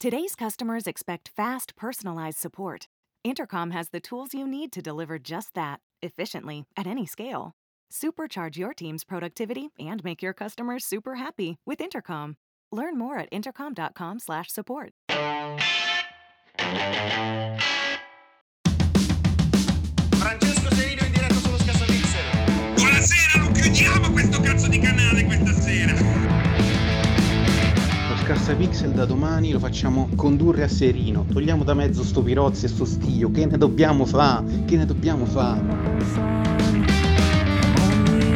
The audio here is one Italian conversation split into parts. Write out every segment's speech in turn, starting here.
Today's customers expect fast, personalized support. Intercom has the tools you need to deliver just that, efficiently, at any scale. Supercharge your team's productivity and make your customers super happy with Intercom. Learn more at intercom.com/support. Francesco Serino in diretta sullo Scassavixel. Buonasera, non chiudiamo questo cazzo di canale questa sera. Scarsapixel da domani lo facciamo condurre a Serino. Togliamo da mezzo sto pirozzi e sto stio. Che ne dobbiamo fa? Che ne dobbiamo fa?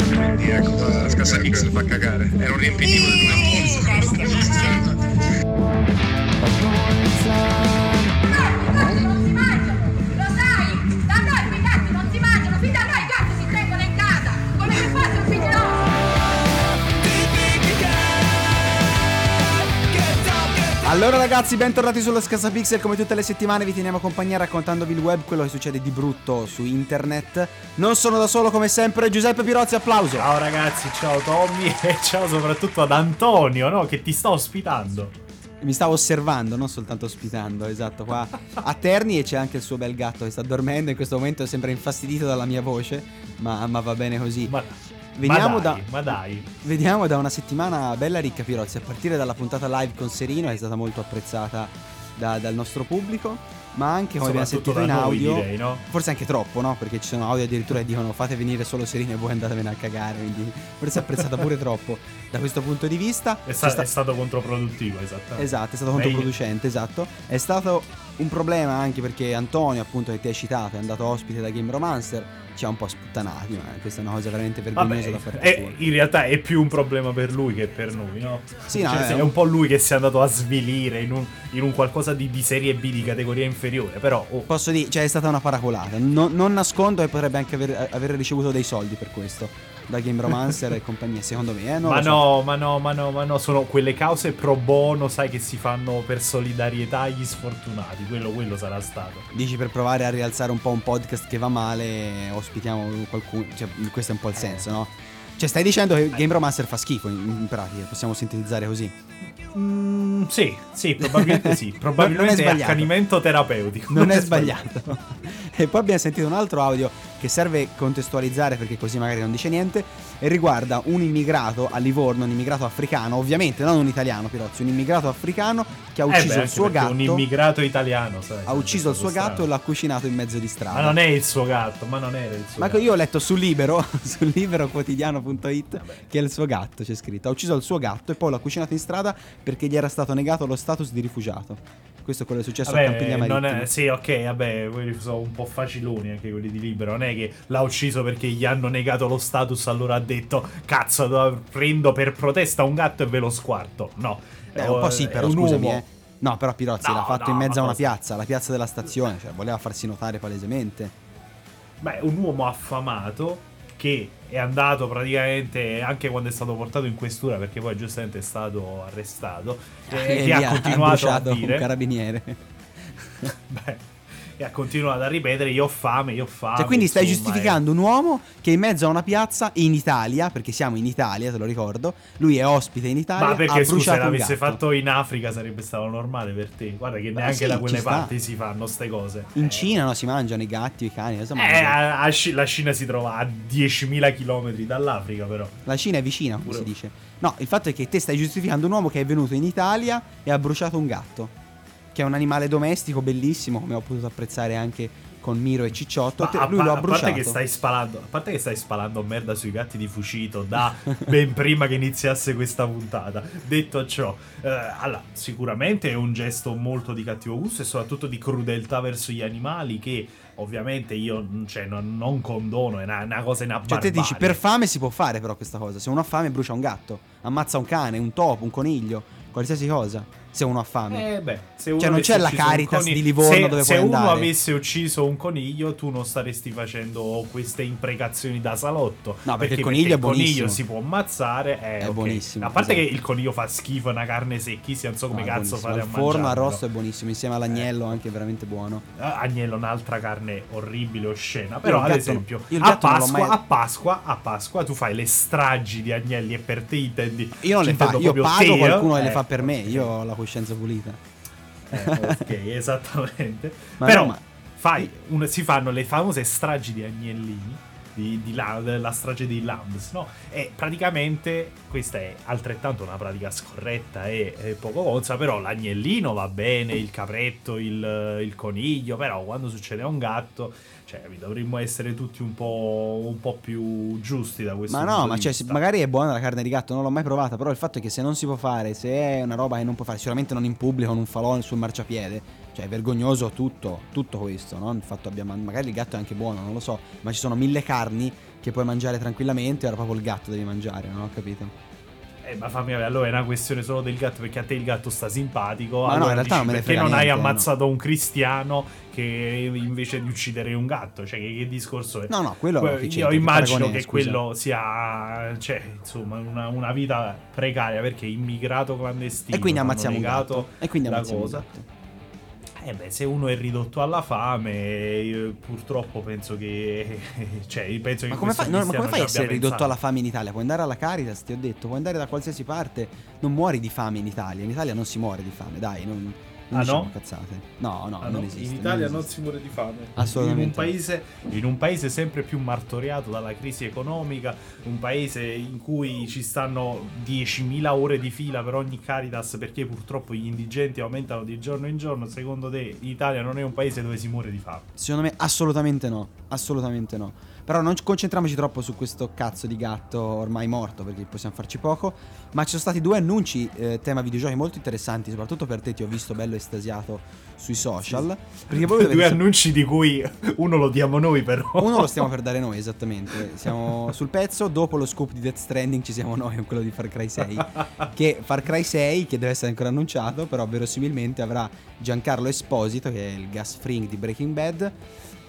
Quindi ecco, Scarsapixel fa cagare. Era un riempitivo del 2015. Allora ragazzi, bentornati sullo Scassapixel, come tutte le settimane vi teniamo compagnia raccontandovi il web, quello che succede di brutto su internet. Non sono da solo come sempre, Giuseppe Pirozzi, applauso. Ciao ragazzi, ciao Tommy e ciao soprattutto ad Antonio, no? Che ti sta ospitando. Mi stavo osservando, non soltanto ospitando, esatto, qua a Terni e c'è anche il suo bel gatto che sta dormendo, in questo momento sembra infastidito dalla mia voce, ma, ma va bene così. Ma, Veniamo ma dai, da- ma dai. Vediamo da una settimana bella ricca Pirozzi, a partire dalla puntata live con Serino è stata molto apprezzata da- dal nostro pubblico, ma anche come abbiamo sentito in da noi, audio, direi, no? forse anche troppo, no? Perché ci sono audio addirittura che dicono fate venire solo Serino e voi andatevene a cagare, quindi forse è apprezzata pure troppo da questo punto di vista. È, sta- sta- è stato controprodutttivo, esattamente. Esatto, è stato Meglio- controproducente, esatto. È stato un problema anche perché Antonio, appunto, che ti hai citato, è andato ospite da Game Romancer, ci ha un po' sputtanati, ma questa è una cosa veramente vergognosa da Vabbè, parte è- sua. in realtà è più un problema per lui che per noi, no? Sì, no, Cioè, è è, un- un... po' lui che si è andato a svilire in un, in un qualcosa di, di serie B di categoria inferiore, però oh, Posso dire, cioè è stata una paracolata. Non, non nascondo che potrebbe anche aver, aver ricevuto dei soldi per questo. Da Game Romancer e compagnia, secondo me. Eh, ma so. no, ma no, ma no, ma no, sono quelle cause pro bono, sai, che si fanno per solidarietà agli sfortunati. Quello, quello sarà stato. Dici per provare a rialzare un po' un podcast che va male, ospitiamo qualcuno. Cioè, questo è un po' il senso, no? Cioè, stai dicendo che Game Romancer fa schifo in, in pratica, possiamo sintetizzare così. Mm, sì, sì, probabilmente sì. Non è Probabilmente è sbagliato. accanimento terapeutico. Non è sbagliato. e poi abbiamo sentito un altro audio che serve contestualizzare perché così magari non dice niente e riguarda un immigrato a Livorno, un immigrato africano, ovviamente non un italiano Pirozzi, un immigrato africano che ha Eh ucciso beh, il suo gatto. Un immigrato italiano, sai. ha ucciso il suo Strano. gatto e l'ha cucinato in mezzo di strada. Ma non è il suo gatto, ma non era il suo Ma gatto. io ho letto su Libero, su liberoquotidiano.it, che è il suo gatto, c'è scritto. Ha ucciso il suo gatto e poi l'ha cucinato in strada perché gli era stato negato lo status di rifugiato. Questo è quello che è successo a Campiglia Vabbè, Marittimo. è, sì, ok, vabbè, quelli sono un po' faciloni anche quelli di Libero. Non è che l'ha ucciso perché gli hanno negato lo status, allora ha detto cazzo, do- prendo per protesta un gatto e ve lo squarto. No. Beh, un po' sì, È però scusami, uomo. eh. No, però Pirozzi No, l'ha fatto no, in mezzo a una piazza, la piazza della stazione, cioè voleva farsi notare palesemente. Beh, un uomo affamato che è andato praticamente anche quando è stato portato in questura perché poi giustamente è stato arrestato e, E che ha continuato a bruciato un dire carabiniere. Beh, e ha continuato a ripetere io ho fame, io ho fame. Cioè, quindi stai insomma, giustificando un uomo che in mezzo a una piazza in Italia, perché siamo in Italia, te lo ricordo, lui è ospite in eh. Italia, Ma ha perché scusa, l'avesse fatto in Africa sarebbe stato normale per te. Guarda che neanche sì, da quelle sta. parti si fanno ste cose. In Eh, Cina no, si mangiano i gatti, i cani, cosa Eh, a- a la Cina si trova a 10.000 km dall'Africa, però. La Cina è vicina, come Pure- si dice. No, il fatto è che te stai giustificando un uomo che è venuto in Italia e ha bruciato un gatto. Che è un animale domestico bellissimo, come ho potuto apprezzare anche con Miro e Cicciotto. Ma Te- a, lui lo ha a bruciato. parte che stai spalando, a parte che stai spalando merda sui gatti di Fucito da ben prima che iniziasse questa puntata. Detto ciò, eh, allora, sicuramente è un gesto molto di cattivo gusto e soprattutto di crudeltà verso gli animali che ovviamente io cioè, non, non condono, è una, una cosa Cioè, inabbarbaria. te dici, per fame si può fare però questa cosa. Se uno ha fame brucia un gatto, ammazza un cane, un topo, un coniglio, qualsiasi cosa. Se uno ha fame. Eh beh, se uno Cioè, non c'è la Caritas di Livorno se, dove se puoi uno andare. avesse ucciso un coniglio, tu non staresti facendo queste imprecazioni da salotto. No, perché il coniglio è il coniglio buonissimo. si può ammazzare. eh, È ok. buonissimo, A parte esatto. che il coniglio fa schifo, è una carne secchissima, non so come No, cazzo buonissimo. fare a Al forno arrosto è buonissimo, insieme all'agnello anche veramente buono. Ah, Agnello, un'altra carne orribile, oscena. Però, ad gatto- esempio, a Pasqua, mai- a Pasqua, a Pasqua, tu fai le stragi di agnelli e per te intendi. Io non le intendo fa, io pago te, qualcuno che le eh, fa per me, io ho la coscienza pulita. Eh, ok, esattamente. Ma Però no, ma- fai un- si fanno le famose stragi di agnellini. Di, di la, la strage dei Lambs, no? E praticamente questa è altrettanto una pratica scorretta e, e poco consa, però l'agnellino va bene, il capretto, il, il coniglio, però quando succede a un gatto, cioè dovremmo essere tutti un po', un po' più giusti da questo Ma punto no, ma cioè, magari è buona la carne di gatto, non l'ho mai provata, però il fatto è che se non si può fare, se è una roba che non può fare, sicuramente non in pubblico, con un falò sul marciapiede, cioè è vergognoso tutto, tutto questo, no? Il fatto abbia, magari il gatto è anche buono, non lo so, ma ci sono mille carni che puoi mangiare tranquillamente, ora proprio il gatto devi mangiare, non ho capito? Eh, ma fammi vedere, allora è una questione solo del gatto perché a te il gatto sta simpatico. Ma no, allora in realtà non me ne perché frega non hai niente, ammazzato un cristiano che invece di uccidere un gatto? Cioè, che, che discorso è? No, no, quello è Que- Io che immagino che scusa? quello sia, cioè, insomma, una, una vita precaria perché immigrato clandestino. E quindi ammazziamo un gatto. E quindi ammazziamo un cosa. gatto. Eh beh, se uno è ridotto alla fame, purtroppo penso che. cioè, penso che Ma come, questo fai, no, ma come fai a essere ridotto pensato. alla fame in Italia? Puoi andare alla Caritas, ti ho detto, puoi andare da qualsiasi parte, non muori di fame in Italia. In Italia non si muore di fame, dai, non, non Ah, no? cazzate. No, no, Ah, non no? esiste. In Italia non, esiste. si muore di fame. Assolutamente In un, paese, in un paese sempre più martoriato dalla crisi economica, un paese in cui ci stanno 10.000 ore di fila per ogni Caritas perché purtroppo gli indigenti aumentano di giorno in giorno, secondo te l'Italia non è un paese dove si muore di fame? Secondo me assolutamente no, assolutamente no. Però non ci- concentriamoci troppo su questo cazzo di gatto ormai morto perché possiamo farci poco. Ma ci sono stati due annunci eh, tema videogiochi molto interessanti, soprattutto per te ti ho visto bello estasiato sui social. Perché voi Due sap- annunci di cui uno lo diamo noi però. Uno lo stiamo per dare noi, esattamente. Siamo sul pezzo. Dopo lo scoop di Death Stranding ci siamo noi con quello di Far Cry 6. che Far Cry 6, che deve essere ancora annunciato, però verosimilmente avrà Giancarlo Esposito, che è il gas fring di Breaking Bad.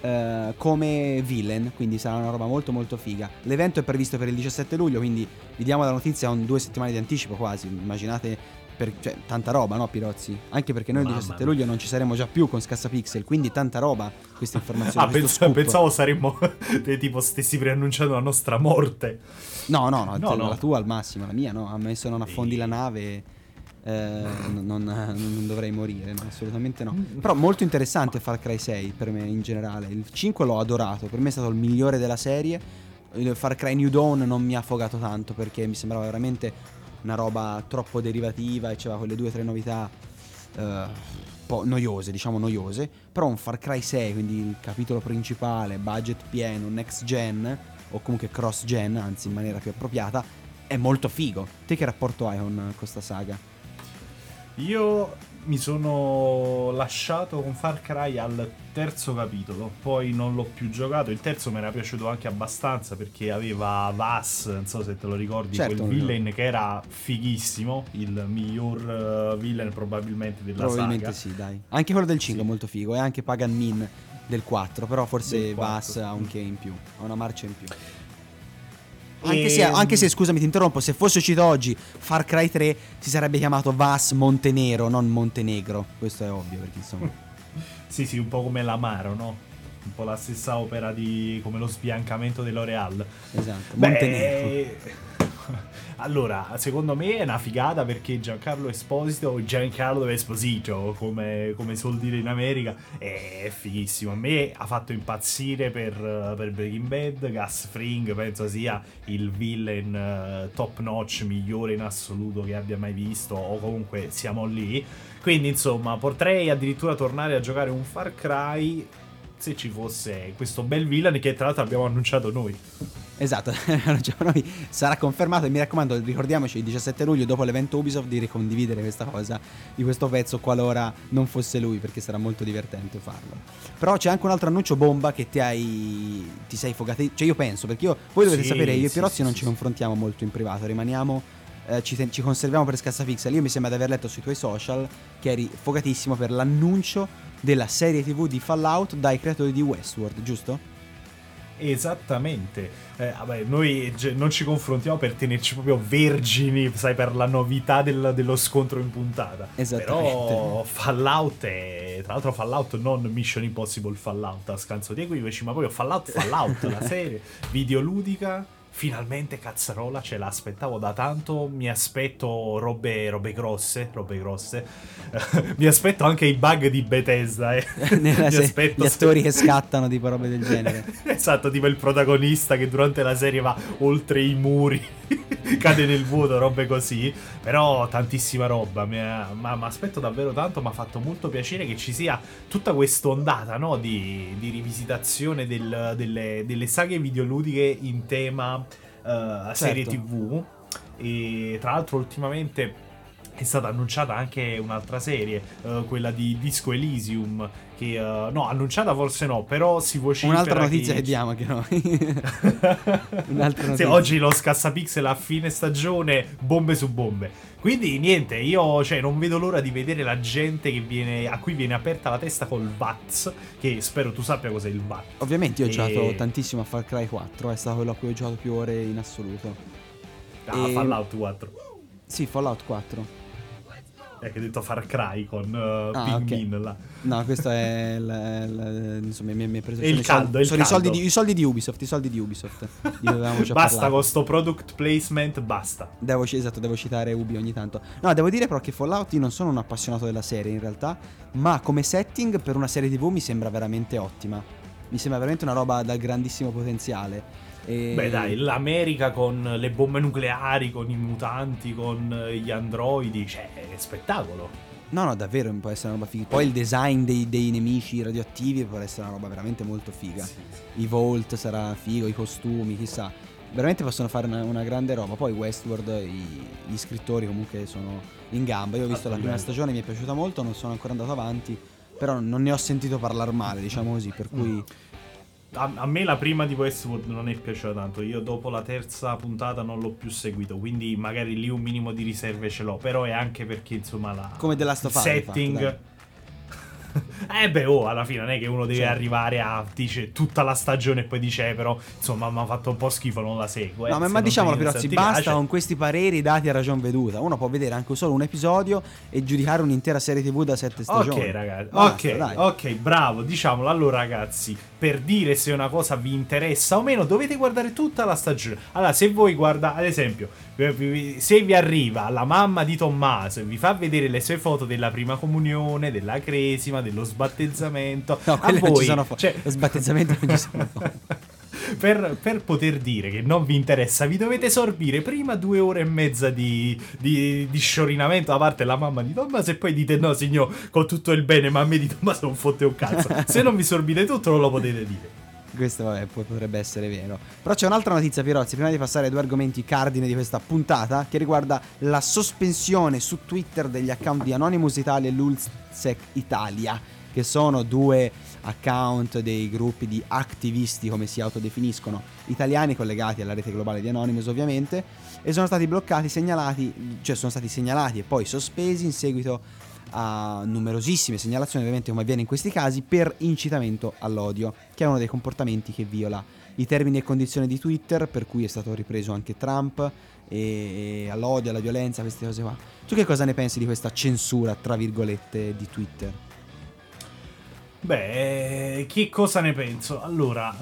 Eh, come villain, quindi sarà una roba molto molto figa. L'evento è previsto per il 17 luglio, quindi vi diamo la notizia con due settimane di anticipo quasi. Immaginate, per, cioè, tanta roba, no, Pirozzi? Anche perché noi il Mamma 17 mia. luglio non ci saremo già più con Scassapixel, quindi tanta roba questa informazione. Ah, scoop. pensavo saremmo te, tipo stessi preannunciando la nostra morte. No, no, no, No, te- no. la tua al massimo, la mia no, a me se non affondi Sì. la nave eh, non, non- dovrei morire, no, assolutamente no. Però molto interessante Far Cry 6 per me in generale, il 5 l'ho adorato, per me è stato il migliore della serie, il Far Cry New Dawn non mi ha affogato tanto perché mi sembrava veramente una roba troppo derivativa e c'aveva quelle due o tre novità eh, un po' noiose, diciamo noiose, però un Far Cry 6, quindi il capitolo principale, budget pieno, next gen o comunque cross gen, anzi in maniera più appropriata, è molto figo. Te che rapporto hai con questa saga? Io mi sono lasciato con Far Cry al terzo capitolo, poi non l'ho più giocato. Il terzo mi era piaciuto anche abbastanza perché aveva Vas, non so se te lo ricordi, Certo, quel villain che era fighissimo, il miglior eh, villain probabilmente della Probabilmente saga. sì, dai. Anche quello del 5 Sì. è molto figo e anche Pagan Min del 4, però forse Del 4. Vas ha un che in più, ha una marcia in più. Anche, se, Ehm, anche se, scusami, ti interrompo, se fosse uscito oggi Far Cry 3 si sarebbe chiamato Vas Montenero, non Montenegro. Questo è ovvio, perché insomma... Sì, sì, un po' come l'Amaro, no? Un po' la stessa opera di come lo sbiancamento di L'Oreal. Esatto, Beh, Montenegro. Allora, secondo me è una figata perché Giancarlo Esposito, o Giancarlo Esposito, come, come suol dire in America, è fighissimo. A me ha fatto impazzire per, per Breaking Bad. Gus Fring penso sia il villain eh, top notch migliore in assoluto che abbia mai visto, o comunque siamo lì. Quindi, insomma, potrei addirittura tornare a giocare un Far Cry se ci fosse questo bel villain che tra l'altro abbiamo annunciato noi. Esatto, sarà confermato e mi raccomando ricordiamoci il 17 luglio dopo l'evento Ubisoft di ricondividere questa cosa di questo pezzo qualora non fosse lui perché sarà molto divertente farlo. Però c'è anche un altro annuncio bomba che ti hai ti sei fogati, cioè io penso perché io voi dovete Sì, sapere io e Pirozzi sì, non sì, ci confrontiamo molto in privato, rimaniamo eh, ci, ten- ci conserviamo per Scassapixel. Io mi sembra di aver letto sui tuoi social che eri fogatissimo per l'annuncio della serie TV di Fallout dai creatori di Westworld, giusto? Esattamente. Eh, vabbè, noi ge- non ci confrontiamo per tenerci proprio vergini, sai, per la novità del- dello scontro in puntata. Esattamente. Però Fallout è. Tra l'altro, Fallout non Mission Impossible Fallout a scanso di equivoci, ma proprio Fallout Fallout, la serie videoludica finalmente cazzarola ce l'aspettavo da tanto, mi aspetto robe, robe grosse, robe grosse, mi aspetto anche i bug di Bethesda, eh. Nella mi se- aspetto gli attori che scattano, tipo robe del genere. Esatto, tipo il protagonista che durante la serie va oltre i muri, cade nel vuoto, robe così. Però tantissima roba, mi aspetto davvero tanto, mi ha fatto molto piacere che ci sia tutta questa ondata no, di, di rivisitazione del- delle, delle saghe videoludiche in tema eh, serie Certo. tv. E tra l'altro ultimamente è stata annunciata anche un'altra serie, eh, quella di Disco Elysium, che eh, no, annunciata forse no, però si vocifera Un'altra notizia che che diamo anche noi. Un'altra notizia. oggi lo scassapixel a fine stagione, bombe su bombe. Quindi niente, io cioè, non vedo l'ora di vedere la gente che viene, a cui viene aperta la testa col VATS, che spero tu sappia cos'è il VATS. Ovviamente io ho E- giocato tantissimo a Far Cry 4, è stato quello a cui ho giocato più ore in assoluto. Ah, E- Fallout 4. Sì, Fallout 4. Eh, che ho detto Far Cry con uh, Ah, Ping ok. Min là. No, questo è il, il- insomma, mi, mi preso È sono il i soldi- caldo, è il sono i soldi, caldo. di, i soldi di Ubisoft, i soldi di Ubisoft. Basta parlato. con sto product placement, basta. Devo, esatto, devo citare Ubi ogni tanto. No, devo dire però che Fallout io non sono un appassionato della serie in realtà, ma come setting per una serie TV mi sembra veramente ottima. Mi sembra veramente una roba dal grandissimo potenziale. E- Beh dai, l'America con le bombe nucleari, con i mutanti, con eh, gli androidi, cioè, è spettacolo. No, no, davvero può essere una roba figa. Poi il design dei, dei nemici radioattivi può essere una roba veramente molto figa. I Vault sarà figo, i costumi, chissà. Veramente possono fare una, una grande roba. Poi Westworld, i- gli scrittori comunque sono in gamba. Io ho visto la prima stagione, mi è piaciuta molto, non sono ancora andato avanti. Però non ne ho sentito parlare male, diciamo così. Per cui A, a me la prima di Westworld non è piaciuta tanto. Io dopo la terza puntata non l'ho più seguito. Quindi magari lì un minimo di riserve ce l'ho. Però è anche perché, insomma, la Come The Last of Us, setting. fatto, eh beh, oh, alla fine non è che uno deve Certo. arrivare a dice tutta la stagione e poi dice, eh, però, insomma, mi ha fatto un po' schifo, non la seguo. eh. No, ma, ma diciamolo, Pirozzi, ti basta piace- con questi pareri dati a ragion veduta. Uno può vedere anche solo un episodio e giudicare un'intera serie TV da sette stagioni. Ok, ragazzi. Basta, ok, dai. ok, bravo. Diciamolo allora, ragazzi. Per dire se una cosa vi interessa o meno, dovete guardare tutta la stagione. Allora, se voi guarda, ad esempio, se vi arriva la mamma di Tommaso e vi fa vedere le sue foto della prima comunione, della cresima, dello sbattezzamento, No, a voi, ci sono fo- cioè- lo sbattezzamento non ci sono foto. Per, per poter dire che non vi interessa, vi dovete sorbire prima due ore e mezza di, di, di sciorinamento da parte della mamma di Tommaso e poi dite no signor, con tutto il bene, ma a me di Tommaso non fotte un cazzo. Se non vi sorbite tutto non lo potete dire. Questo vabbè, potrebbe essere vero. Però c'è un'altra notizia, Pirozzi, prima di passare ai due argomenti cardine di questa puntata, che riguarda la sospensione su Twitter degli account di Anonymous Italia e Lulzsec Italia, che sono due account dei gruppi di attivisti, come si autodefiniscono, italiani collegati alla rete globale di Anonymous ovviamente, e sono stati bloccati, segnalati, cioè sono stati segnalati e poi sospesi in seguito a numerosissime segnalazioni, ovviamente come avviene in questi casi, per incitamento all'odio, che è uno dei comportamenti che viola i termini e condizioni di Twitter, per cui è stato ripreso anche Trump, e, e all'odio, alla violenza, queste cose qua. Tu che cosa ne pensi di questa censura, tra virgolette, di Twitter? Beh, eh, che cosa ne penso? Allora,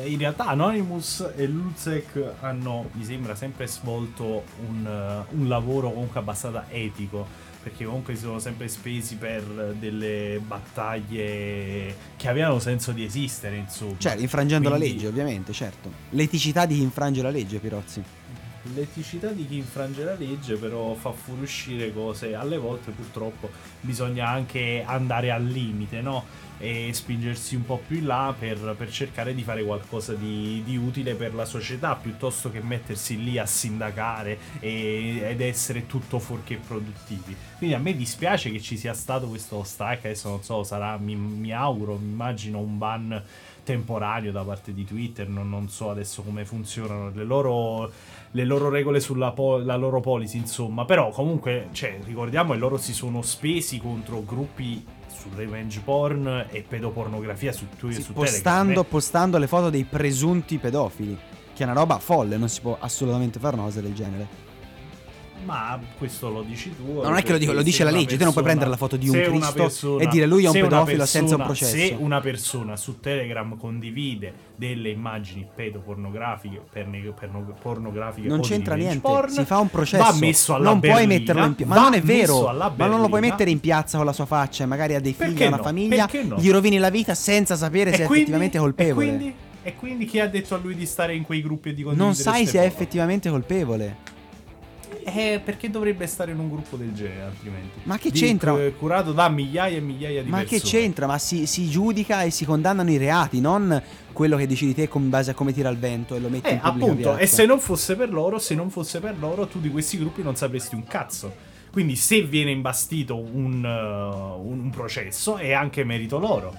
eh, in realtà Anonymous e Lulzek hanno, mi sembra, sempre svolto un, eh, un lavoro comunque abbastanza etico, perché comunque si sono sempre spesi per delle battaglie che avevano senso di esistere, insomma. Cioè, infrangendo la Quindi- legge, ovviamente, certo. L'eticità di chi infrange la legge, Pirozzi. L'eticità di chi infrange la legge però fa fuoriuscire cose, alle volte purtroppo bisogna anche andare al limite, no? E spingersi un po' più in là per, per cercare di fare qualcosa di, di utile per la società piuttosto che mettersi lì a sindacare e- ed essere tutto fuorché produttivi. Quindi a me dispiace che ci sia stato questo strike, adesso non so, sarà, mi, mi auguro, mi immagino un ban temporaneo da parte di Twitter, non, non so adesso come funzionano le loro, le loro regole sulla po- la loro policy, insomma, però comunque, cioè, ricordiamo che loro si sono spesi contro gruppi su revenge porn e pedopornografia su Twitter Sì, su postando, Telegram. postando le foto dei presunti pedofili, che è una roba folle, non si può assolutamente fare una cosa del genere. Ma questo lo dici tu. non è che lo dico, lo dice se la legge, tu non puoi persona- prendere la foto di un se Cristo persona- e dire lui è un se pedofilo senza un persona- processo. Se una persona su Telegram condivide delle immagini pedopornografiche, perne- perno- pornografiche Non c'entra niente, porn, si fa un processo. Va messo alla non puoi berlina, metterlo in piazza. Ma non è vero. Ma non lo puoi mettere in piazza con la sua faccia e magari ha dei figli, Perché una no? famiglia. No? Gli rovini la vita senza sapere se è quindi- effettivamente colpevole. E quindi, e quindi chi ha detto a lui di stare in quei gruppi e di condividere non sai se è effettivamente colpevole. Eh, perché dovrebbe stare in un gruppo del genere altrimenti? Ma che Di- c'entra? cu- curato da migliaia e migliaia di Ma persone. che c'entra? Ma si, si giudica e si condannano i reati, non quello che decidi te con base a come tira il vento e lo metti Eh, in pubblica appunto, e piazza. se non fosse per loro, se non fosse per loro, tu di questi gruppi non sapresti un cazzo. Quindi se viene imbastito un, uh, un- un processo è anche merito loro.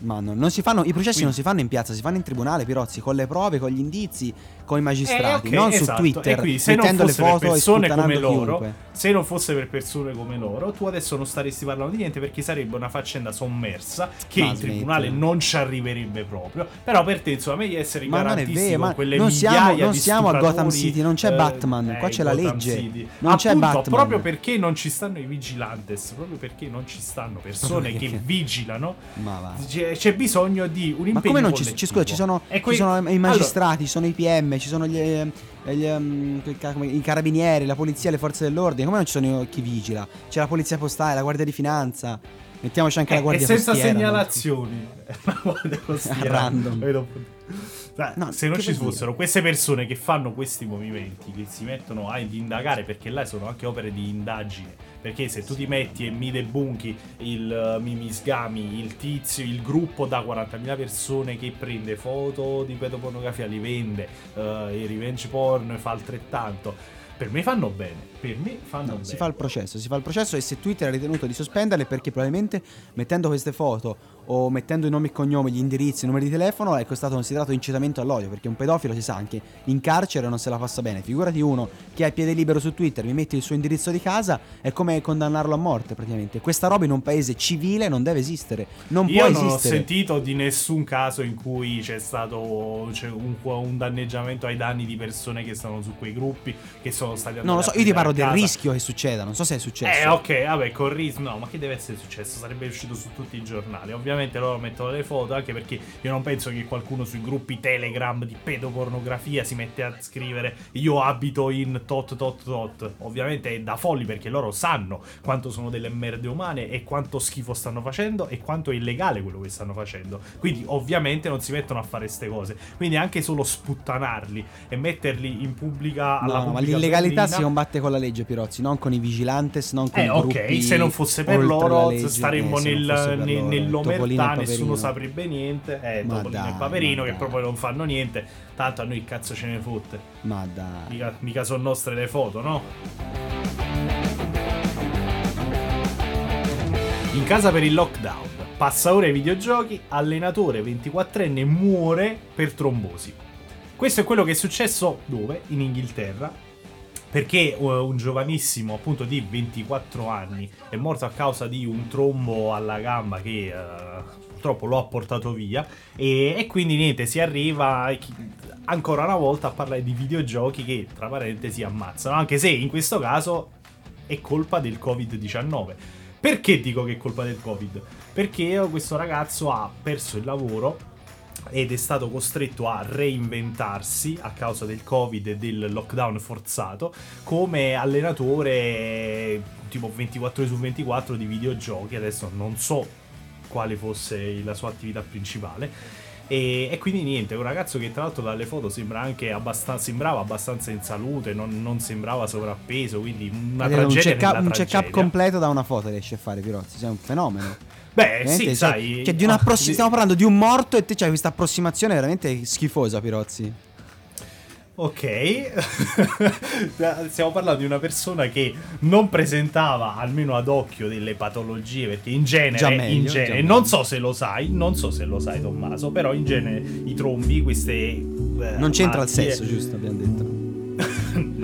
Ma no, non si fanno, i processi Quindi- non si fanno in piazza, si fanno in tribunale, Pirozzi, con le prove, con gli indizi, con i magistrati, Eh, ok, non esatto. su Twitter, quindi, se non mettendo le fosse per foto e persone come loro, chiunque. se non fosse per persone come loro, tu adesso non staresti parlando di niente perché sarebbe una faccenda sommersa che Ma in tribunale smetti. non ci arriverebbe proprio. Però per te, insomma, meglio essere Ma non è vero, ma quelle non siamo- non siamo a Gotham City, non c'è eh, Batman, qua eh, c'è la Gotham legge. City. Non c'è Appunto, Batman. proprio perché non ci stanno i vigilantes, proprio perché non ci stanno persone che vigilano, Ma va. C'è, c'è bisogno di un impegno Ma come non ci, ci, scusa, ci sono, E ci sono i Allora, magistrati, ci sono i PM, ci sono gli, eh, gli, come- i carabinieri, la polizia, le forze dell'ordine. Come non ci sono chi vigila? C'è la polizia postale, la guardia di finanza. Mettiamoci anche la Eh, guardia e senza segnalazioni. La guardia random. Dai, No, se non ci fossero queste persone che fanno questi movimenti, che si mettono a indagare, perché là sono anche opere di indagine. Perché se tu ti metti e mi debunchi il uh, mi misgami, il tizio, il gruppo da 40.000 persone che prende foto di pedopornografia, li vende, uh, i revenge porn fa altrettanto. Per me fanno bene. Per me fanno No, si fa il processo, si fa il processo e se Twitter ha ritenuto di sospenderle perché probabilmente mettendo queste foto o mettendo i nomi e cognomi, gli indirizzi, i numeri di telefono ecco, è stato considerato incitamento all'odio perché un pedofilo si sa anche in carcere non se la passa bene. Figurati uno che ha il piede libero su Twitter, mi metti il suo indirizzo di casa, è come condannarlo a morte praticamente. Questa roba in un paese civile non deve esistere, non Io può non ho esistere. sentito di nessun caso in cui c'è stato c'è un, un danneggiamento ai danni di persone che stanno su quei gruppi, che sono stati Non lo so, io ti parlo del casa. rischio che succeda, non so se è successo. Eh, ok, vabbè, con rischio. No, ma che deve essere successo? Sarebbe uscito su tutti i giornali. Ovviamente loro mettono le foto, anche perché io non penso che qualcuno sui gruppi Telegram di pedopornografia si mette a scrivere io abito in tot tot tot. Ovviamente è da folli perché loro sanno quanto sono delle merde umane e quanto schifo stanno facendo e quanto è illegale quello che stanno facendo. Quindi ovviamente non si mettono a fare ste cose. Quindi anche solo sputtanarli e metterli in pubblica alla No, no, ma pubblica l'illegalità berlina- si combatte con la legge, Pirozzi, non con i vigilantes, non con eh, i ok, se non fosse per loro legge. staremmo Eh, nel, nel- loro. nell'omertà, nessuno saprebbe niente. Eh, Ma Topolino dai, e Paperino che dai. proprio non fanno niente. Tanto a noi il cazzo ce ne fotte. Ma dai. Mica, mica sono nostre le foto, no? In casa per il lockdown. Passa ora ai videogiochi, allenatore 24enne muore per trombosi. Questo è quello che è successo dove? In Inghilterra. Perché eh, un giovanissimo, appunto di 24 anni, è morto a causa di un trombo alla gamba che eh, purtroppo lo ha portato via. E, e quindi niente, si arriva chi- ancora una volta a parlare di videogiochi che, tra parentesi, ammazzano. Anche se in questo caso è colpa del Covid-19. Perché dico che è colpa del Covid? Perché questo ragazzo ha perso il lavoro ed è stato costretto a reinventarsi a causa del Covid e del lockdown forzato come allenatore tipo 24 ore su 24 di videogiochi. Adesso non so quale fosse la sua attività principale. E, e quindi niente, un ragazzo che tra l'altro dalle foto sembra anche abbastanza, sembrava abbastanza in salute, non, non sembrava sovrappeso, quindi una un tragedia check-up, nella un check-up completo da una foto riesci a fare, Pirozzi. Sei un fenomeno. Beh, Veramente, sì, cioè, sai. cioè, di ah, di- Stiamo parlando di un morto e te c'hai questa approssimazione veramente schifosa, Pirozzi. Ok, stiamo parlando di una persona che non presentava almeno ad occhio delle patologie, perché in genere, meglio, in genere non so se lo sai, non so se lo sai Tommaso, però in genere i trombi, queste... eh, Non c'entra il sesso, giusto? Abbiamo detto.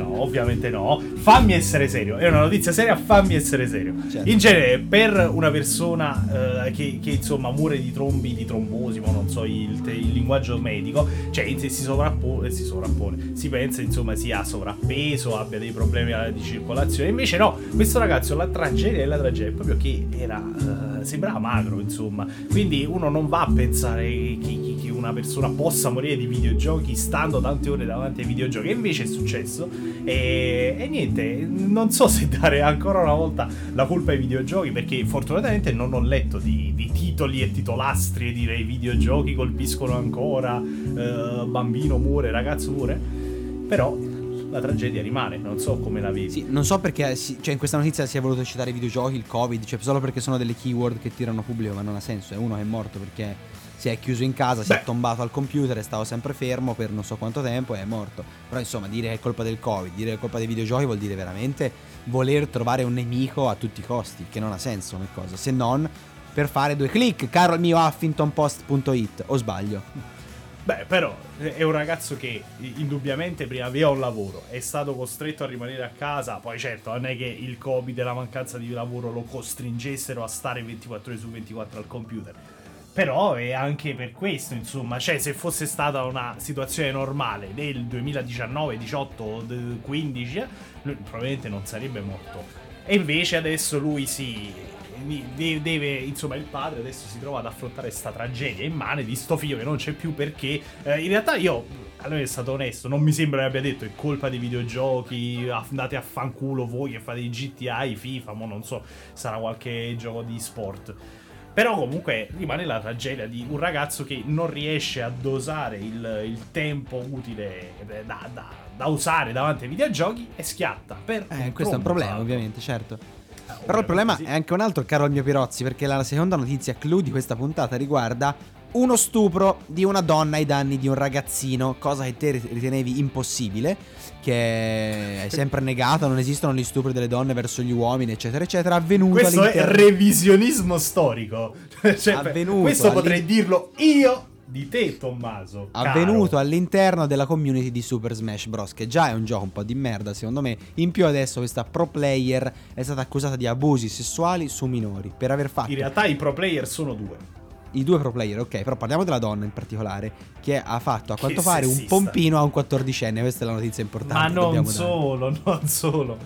No, ovviamente no. Fammi essere serio. È una notizia seria, fammi essere serio. Certo. In genere, per una persona eh, che, che, insomma muore di trombi, di trombosi, ma non so il, il linguaggio medico, cioè si sovrappone, si sovrappone, si pensa insomma sia sovrappeso, abbia dei problemi di circolazione. Invece no, questo ragazzo, la tragedia della tragedia è proprio che era, eh, sembrava magro, insomma. Quindi uno non va a pensare che una persona possa morire di videogiochi stando tante ore davanti ai videogiochi. E invece è successo. E, e niente, non so se dare ancora una volta la colpa ai videogiochi, perché fortunatamente non ho letto di, di titoli e titolastri e dire i videogiochi colpiscono ancora, eh, bambino muore, ragazzo muore. Però la tragedia rimane, non so come la vedi. Sì, non so perché si- cioè in questa notizia si è voluto citare i videogiochi, il Covid, cioè solo perché sono delle keyword che tirano pubblico, ma non ha senso. È uno che è morto perché si è chiuso in casa, si è Beh. tombato al computer, è stato sempre fermo per non so quanto tempo e è morto. Però insomma, dire che è colpa del Covid, dire che è colpa dei videogiochi vuol dire veramente voler trovare un nemico a tutti i costi, che non ha senso come cosa, se non per fare due click, caro il mio huffingtonpost.it, o sbaglio? Beh, però è un ragazzo che indubbiamente prima aveva un lavoro, è stato costretto a rimanere a casa, poi certo non è che il Covid e la mancanza di lavoro lo costringessero a stare 24 ore su 24 al computer. Però è anche per questo, insomma, cioè se fosse stata una situazione normale del 2019, 18, d- 15, eh, lui probabilmente non sarebbe morto. E invece adesso lui si de- deve, insomma, il padre adesso si trova ad affrontare sta tragedia immane di sto figlio che non c'è più perché eh, in realtà io allora è stato onesto, non mi sembra che abbia detto è colpa dei videogiochi, andate a fanculo voi che fate i GTA, i FIFA, ma non so, sarà qualche gioco di sport. Però comunque rimane la tragedia di un ragazzo che non riesce a dosare il, il tempo utile da, da- da usare davanti ai videogiochi e schiatta. Per Eh, questo è un problema, ovviamente, certo. Però il problema sì. è anche un altro, caro il mio Pirozzi, perché la seconda notizia clou di questa puntata riguarda uno stupro di una donna ai danni di un ragazzino, cosa che te ritenevi impossibile, che hai sempre negato, non esistono gli stupri delle donne verso gli uomini, eccetera, eccetera, avvenuto Questo è all'interno... revisionismo storico. Cioè, Avvenuto questo potrei dirlo io di te, Tommaso. avvenuto caro. all'interno della community di Super Smash Bros. Che già è un gioco un po' di merda, secondo me. In più, adesso questa pro player è stata accusata di abusi sessuali su minori per aver fatto In realtà i pro player sono due. I due pro player, ok, però parliamo della donna in particolare, che ha fatto a Che quanto pare un pompino a un 14enne, questa è la notizia importante. Ma non dobbiamo dare. solo, non solo.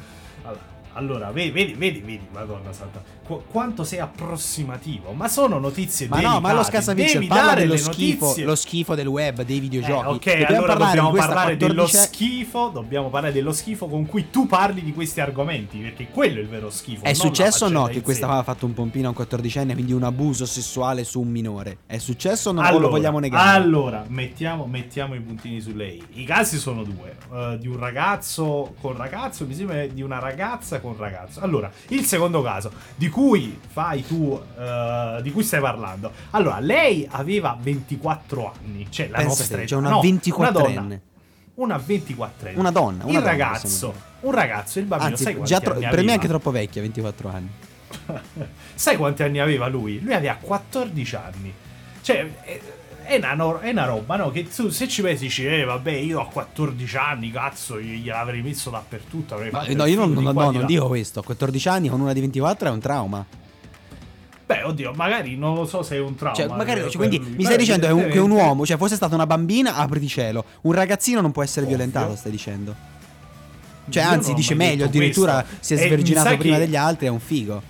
Allora, vedi, vedi, vedi, vedi, madonna santa, qu- quanto sei approssimativo. Ma sono notizie Ma no, ma lo delicate, Scasavicel devi parla dello schifo, notizie. lo schifo del web, dei Eh, videogiochi. ok, Dobbiamo allora parlare dobbiamo parlare dello 14 schifo. Dobbiamo parlare dello schifo con cui tu parli di questi argomenti. Perché quello è il vero schifo. È successo o no che questa sé. aveva fatto un pompino a un 14enne, quindi un abuso sessuale su un minore? È successo o no? Allora, lo vogliamo negare? Allora, mettiamo, mettiamo i puntini su lei. I casi sono due: eh, di un ragazzo con ragazzo, mi sembra di una ragazza con ragazzo. Allora, il secondo caso, di cui fai tu, eh, di cui stai parlando. Allora, lei aveva 24 anni, cioè la Pensa nostra età. c'è una No, 24enne. Una 24 Una donna, una il donna, ragazzo, un ragazzo, il bambino, sai Anzi, quanti già tro- per me è anche troppo vecchia, 24 anni. Sai quanti anni aveva lui? Lui aveva 14 anni. Cioè, è, è una, no- è una roba, no? Che tu, se ci pensi, dici, eh, vabbè, io ho 14 anni, cazzo, gliel'avrei messo dappertutto. Ma- no, io non, no, no, non dico questo. A 14 anni con una di 24 è un trauma. Beh, oddio, magari non lo so se è un trauma. Cioè, magari, per- cioè, quindi lui. mi stai dicendo che un, che un uomo, cioè fosse stata una bambina, apriti cielo. Un ragazzino non può essere Ovvio. violentato, stai dicendo. Cioè, Io anzi, dice meglio, addirittura questo. si è E mi sverginato prima che- degli altri, è un figo.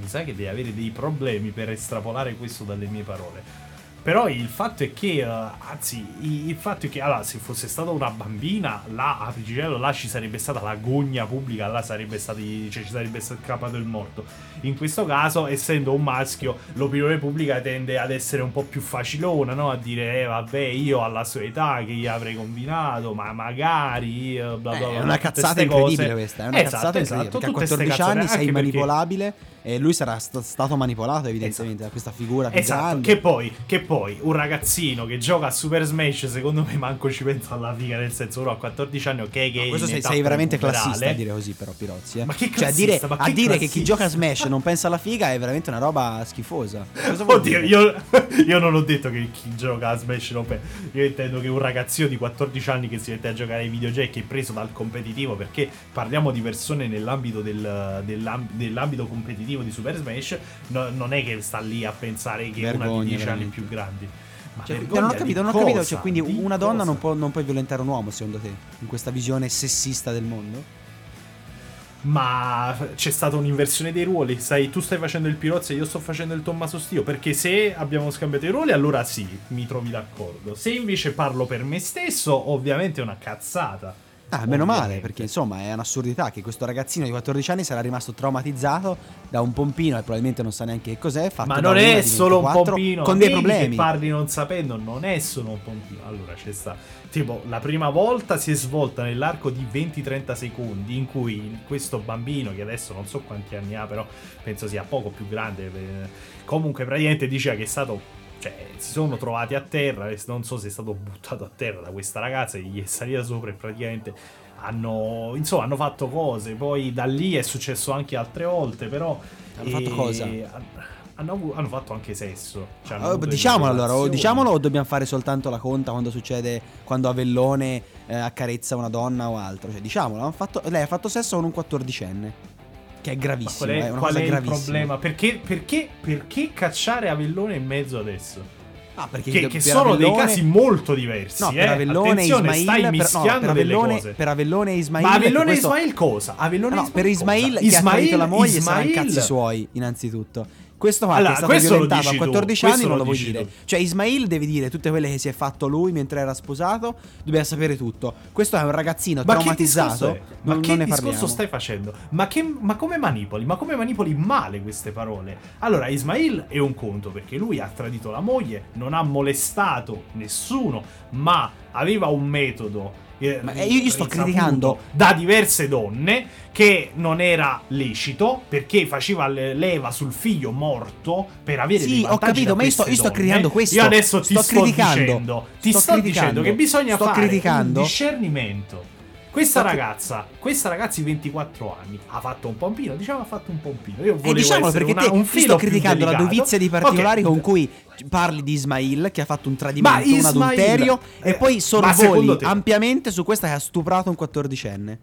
mi sa che devi avere dei problemi per estrapolare questo dalle mie parole. Però il fatto è che, eh, anzi, il fatto è che, allora, se fosse stata una bambina, là a Frigicello, là ci sarebbe stata la gogna pubblica, là sarebbe stati, cioè ci sarebbe scappato il morto. In questo caso, essendo un maschio, l'opinione pubblica tende ad essere un po' più facilona, no? A dire, eh, vabbè, io alla sua età che gli avrei combinato, ma magari, eh, bla bla bla. è una cazzata incredibile cose. questa. È una Esatto, cazzata esatto, incredibile. Perché a tutte ste 14 cazzate, anni sei anche perché- manipolabile E lui sarà st- stato manipolato evidentemente da questa figura Esatto, che poi, che poi un ragazzino che gioca a Super Smash, secondo me manco ci pensa alla figa, nel senso uno a 14 anni, ok, che No, questo sei, sei veramente classista a dire così, però, Pirozzi. Eh. Ma che cioè, a dire, classista, ma a che dire che chi classista? gioca a Smash non pensa alla figa è veramente una roba schifosa. Oddio, io, io non ho detto che chi gioca a Smash non pensa. Io intendo che un ragazzino di 14 anni che si mette a giocare ai videogiochi è preso dal competitivo, perché parliamo di persone nell'ambito del, dell'am- dell'ambito competitivo di Super Smash, no- non è che sta lì a pensare che è una Vergogna, di 10 anni più grandi. Ma Cioè, vergogna non ho capito, non ho capito. cosa? Cioè, quindi Di una donna cosa? non può, non può violentare un uomo, secondo te? In questa visione sessista del mondo? Ma c'è stata un'inversione dei ruoli. Sai, tu stai facendo il Pirozzi e io sto facendo il Tommaso Stio. Perché se abbiamo scambiato i ruoli, allora sì, mi trovi d'accordo. Se invece parlo per me stesso, ovviamente è una cazzata. Ah, meno male, perché insomma è un'assurdità che questo ragazzino di 14 anni sarà rimasto traumatizzato da un pompino e probabilmente non sa neanche che cos'è. Fatto Ma non è solo un 24, pompino. Con dei problemi. Che parli non sapendo, non è solo un pompino. Allora c'è sta. Tipo, la prima volta si è svolta nell'arco di 20-30 secondi in cui questo bambino, che adesso non so quanti anni ha, però penso sia poco più grande, eh, comunque praticamente diceva che è stato cioè, si sono trovati a terra. Non so se è stato buttato a terra da questa ragazza e gli è salita sopra e praticamente hanno, insomma, hanno fatto cose. Poi da lì è successo anche altre volte, però. Hanno fatto cosa? Hanno, hanno fatto anche sesso. Cioè, delle diciamolo allora, o diciamolo o dobbiamo fare soltanto la conta quando succede quando Avellone eh, accarezza una donna o altro? Cioè, diciamolo, hanno fatto- lei ha fatto sesso con un 14enne. Che è Ma gravissimo, qual è, è una qual è il problema? Perché, perché, perché cacciare Avellone in mezzo adesso? Ah, perché Che, che sono dei Avellone- casi molto diversi. No, eh. per Avellone e Ismail, stai per, no, mischiando per delle Avellone, cose. per Avellone e Ismail. Ma perché Avellone e questo- Ismail cosa? Avellone e No, Ismail per cosa? Ismail che ha tradito la moglie Ismail- saranno cazzi suoi, innanzitutto. Questo qua Allora, che è stato violentato a dici tu, 14 questo anni non lo lo vuoi dire. tu. Cioè, Ismail devi dire tutte quelle che si è fatto lui mentre era sposato, dobbiamo sapere tutto. Questo è un ragazzino Ma che traumatizzato. è? Ma non, che non discorso stai facendo? Ma, che- ma come manipoli? Ma come manipoli male queste parole? Allora, Ismail è un conto perché lui ha tradito la moglie, non ha molestato nessuno, ma aveva un metodo. Eh, Ma, eh, io gli sto criticando. da diverse donne che non era lecito perché faceva le- leva sul figlio morto per avere Sì, dei ho vantaggi capito, da ma io sto, io sto criticando questo. Io adesso ti sto, criticando. dicendo, ti sto, criticando. dicendo che bisogna sto fare criticando. un discernimento. Questa cri- ragazza, questa ragazza di 24 anni ha fatto un pompino, diciamo ha fatto un pompino. Io volevo E diciamolo essere perché una- te un sto criticando la dovizia di particolari Ok. con cui parli di Ismail che ha fatto un tradimento, Ma un Ismail- adulterio eh, e poi sorvoli ampiamente su questa che ha stuprato un 14enne.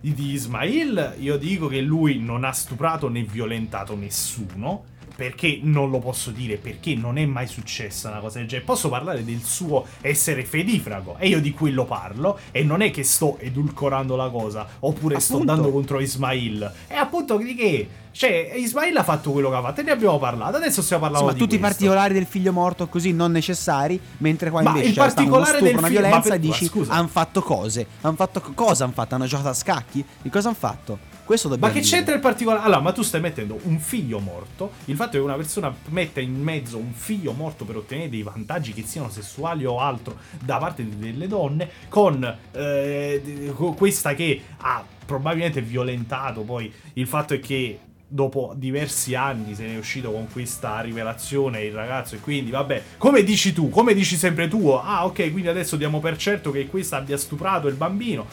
di Ismail, io dico che lui non ha stuprato né violentato nessuno. Perché non lo posso dire? Perché non è mai successa una cosa del genere. Posso parlare del suo essere fedifrago. E io di quello parlo. E non è che sto edulcorando la cosa. Oppure sto Appunto. andando contro Ismail. E appunto di che? Cioè, Ismail ha fatto quello che ha fatto. E ne abbiamo parlato. Adesso stiamo parlando Insomma, di tutti i questo. particolari del figlio morto così non necessari, mentre qua Ma invece il particolare stupro, del una violenza per- dici hanno fatto cose. Hanno fatto co- cosa hanno fatto? Hanno giocato a scacchi? Di cosa hanno fatto? Questo Ma dobbiamo che dire. c'entra il particolare? Allora, ma tu stai mettendo un figlio morto. Il fatto che una persona metta in mezzo un figlio morto per ottenere dei vantaggi che siano sessuali o altro da parte delle donne, con eh, con questa che ha probabilmente violentato poi il fatto è che. Dopo diversi anni se ne è uscito con questa rivelazione il ragazzo e quindi vabbè, come dici tu, come dici sempre tu, ah ok, quindi adesso diamo per certo che questa abbia stuprato il bambino.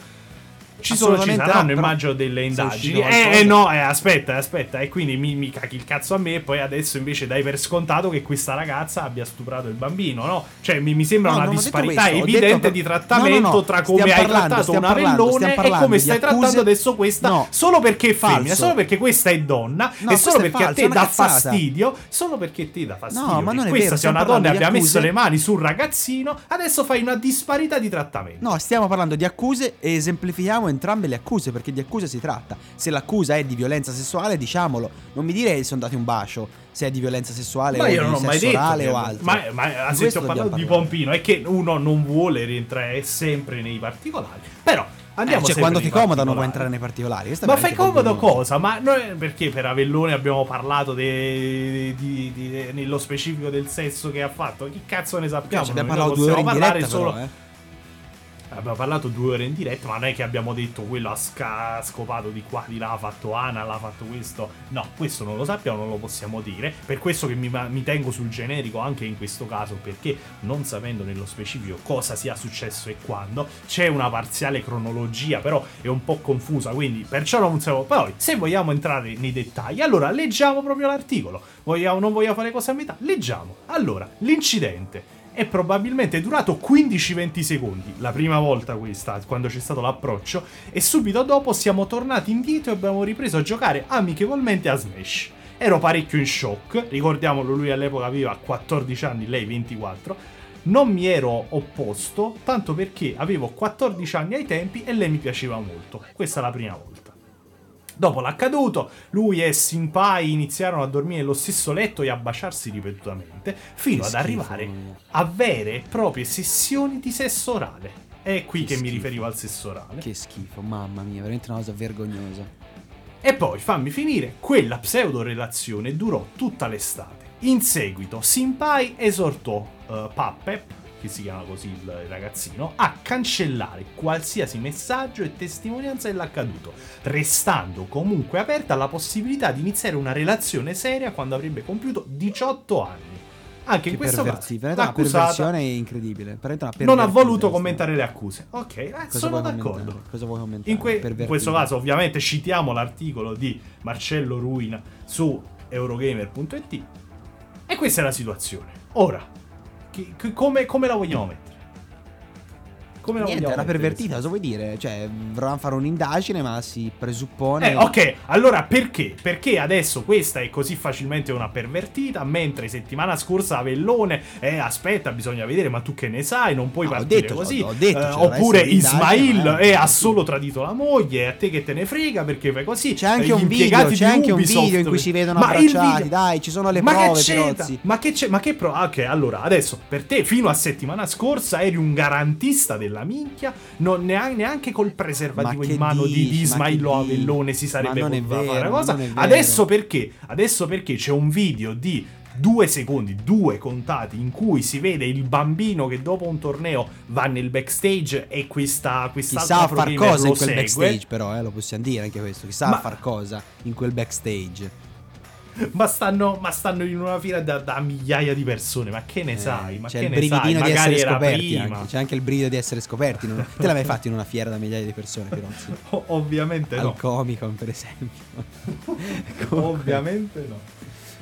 Ci sono, ci saranno, no, però immagino, delle indagini. Eh, eh, no, eh, aspetta, aspetta. E quindi mi, mi cacchi il cazzo a me. E poi adesso invece dai per scontato che questa ragazza abbia stuprato il bambino, no? Cioè, mi, mi sembra No, una disparità questo, evidente detto di trattamento No, no, no, tra come stiamo hai parlando, trattato stiamo un parlando, e come stai accuse- trattando adesso questa No, solo perché è femmina, falso. solo perché questa è donna No, e solo perché a te una dà fastidio, solo perché a te dà fastidio. No, ma che non è questa vero, sia una donna e abbia messo le mani sul ragazzino, adesso fai una disparità di trattamento. No, stiamo parlando di accuse e esemplifichiamo entrambe le accuse perché di accuse si tratta. Se l'accusa è di violenza sessuale, diciamolo. Non mi dire che sono dati un bacio se è di violenza sessuale Ma o io di non mai sesso orale o altro. Ma, ma Di anzi, ho parlato di pompino. È che uno non vuole rientrare sempre nei particolari. Però andiamo Eh, cioè, quando ti comoda non vuoi entrare nei particolari. Ma fai comodo cosa? Ma noi, perché per Avellone abbiamo parlato de- di- di- nello specifico del sesso che ha fatto? Chi cazzo ne sappiamo? Cioè, abbiamo parlato due ore in diretta solo. però, eh. Abbiamo parlato due ore in diretta, ma non è che abbiamo detto quello ha, sca- scopato di qua, di là, ha fatto Ana, l'ha fatto questo. No, questo non lo sappiamo, non lo possiamo dire. Per questo che mi, mi tengo sul generico anche in questo caso, perché non sapendo nello specifico cosa sia successo e quando, c'è una parziale cronologia, però è un po' confusa, quindi perciò non siamo... Poi, se vogliamo entrare nei dettagli, allora leggiamo proprio l'articolo. Vogliamo, non vogliamo fare cose a metà? Leggiamo. Allora, l'incidente è probabilmente durato 15-20 secondi, la prima volta questa, quando c'è stato l'approccio, e subito dopo siamo tornati indietro e abbiamo ripreso a giocare amichevolmente a Smash. Ero parecchio in shock, ricordiamolo lui all'epoca aveva 14 anni, lei 24, non mi ero opposto, tanto perché avevo 14 anni ai tempi e lei mi piaceva molto. Questa è la prima volta. Dopo l'accaduto, lui e Simpai iniziarono a dormire nello stesso letto e a baciarsi ripetutamente, fino Che ad schifo, arrivare mia. a vere e proprie sessioni di sesso orale. È qui che, Che mi schifo. riferivo al sesso orale. Che schifo, mamma mia, veramente una cosa vergognosa. E poi, fammi finire, quella pseudo-relazione durò tutta l'estate. In seguito, Simpai esortò uh, Puppet, che si chiama così il ragazzino, a cancellare qualsiasi messaggio e testimonianza dell'accaduto, restando comunque aperta la possibilità di iniziare una relazione seria quando avrebbe compiuto 18 anni. Anche in Che questo caso, l'accusata perversione incredibile. non ha voluto commentare le accuse. Ok, eh, sono d'accordo. Cosa vuoi commentare? In, que- in questo caso, ovviamente, citiamo l'articolo di Marcello Ruina su Eurogamer.it. E questa è la situazione. Ora, chi- chi- come, come la vogliamo mettere? Come la Niente, era pervertita, cosa vuoi dire? Cioè, volevamo fare un'indagine, ma si presuppone... Eh, ok, allora perché? Perché adesso questa è così facilmente una pervertita, mentre settimana scorsa Avellone, eh, aspetta, bisogna vedere, ma tu che ne sai, non puoi No, ho partire detto, così. ho- ho detto, Eh, oppure Ismail eh. ha solo tradito la moglie, a te che te ne frega perché fai così. C'è anche Eh, un video, c'è anche un video in cui si vedono Ma abbracciati, dai, ci sono le ma prove, che? Pirozzi. Ma che c'è? Ma che pro? Ok, allora, adesso, per te, fino a settimana scorsa eri un garantista della minchia, non neanche, neanche col preservativo in mano di, di dici? Ma Ismail che Avellone si sarebbe potuta vero, fare ma cosa. Adesso perché? Adesso perché c'è un video di due secondi, due contati, in cui si vede il bambino che dopo un torneo va nel backstage e questa questa Chissà a far cosa in quel segue. backstage, però, eh, lo possiamo dire anche questo. Chissà Ma- a far cosa in quel backstage. Ma stanno, ma stanno in una fila da, da migliaia di persone. Ma che ne Eh, sai? Ma c'è che il ne sai? di Magari essere scoperti anche. C'è anche il brivido di essere scoperti. non- Te l'hai mai fatto in una fiera da migliaia di persone, Pirozzi? O- ovviamente Al no. Comic Con, per esempio. Ovviamente no.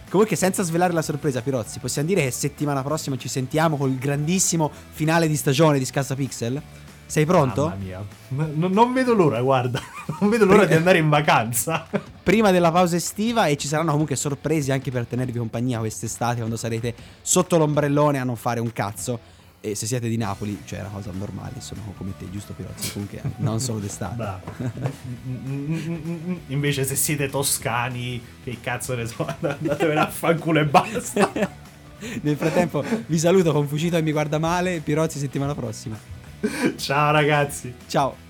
Comunque, senza svelare la sorpresa, Pirozzi, possiamo dire che settimana prossima ci sentiamo col grandissimo finale di stagione di Scassa Pixel? Sei pronto? Mamma mia. N- non vedo l'ora, guarda. Non vedo l'ora di andare in vacanza. Prima della pausa estiva e ci saranno comunque sorprese anche per tenervi compagnia quest'estate quando sarete sotto l'ombrellone a non fare un cazzo. E se siete di Napoli, cioè è una cosa normale, sono come te, giusto Pirozzi? Comunque non solo d'estate. Bravo. Invece se siete toscani, che cazzo ne so, andatevene a fanculo e basta. Nel frattempo vi saluto con Fucito e mi guarda male, Pirozzi settimana prossima. Ciao ragazzi. Ciao!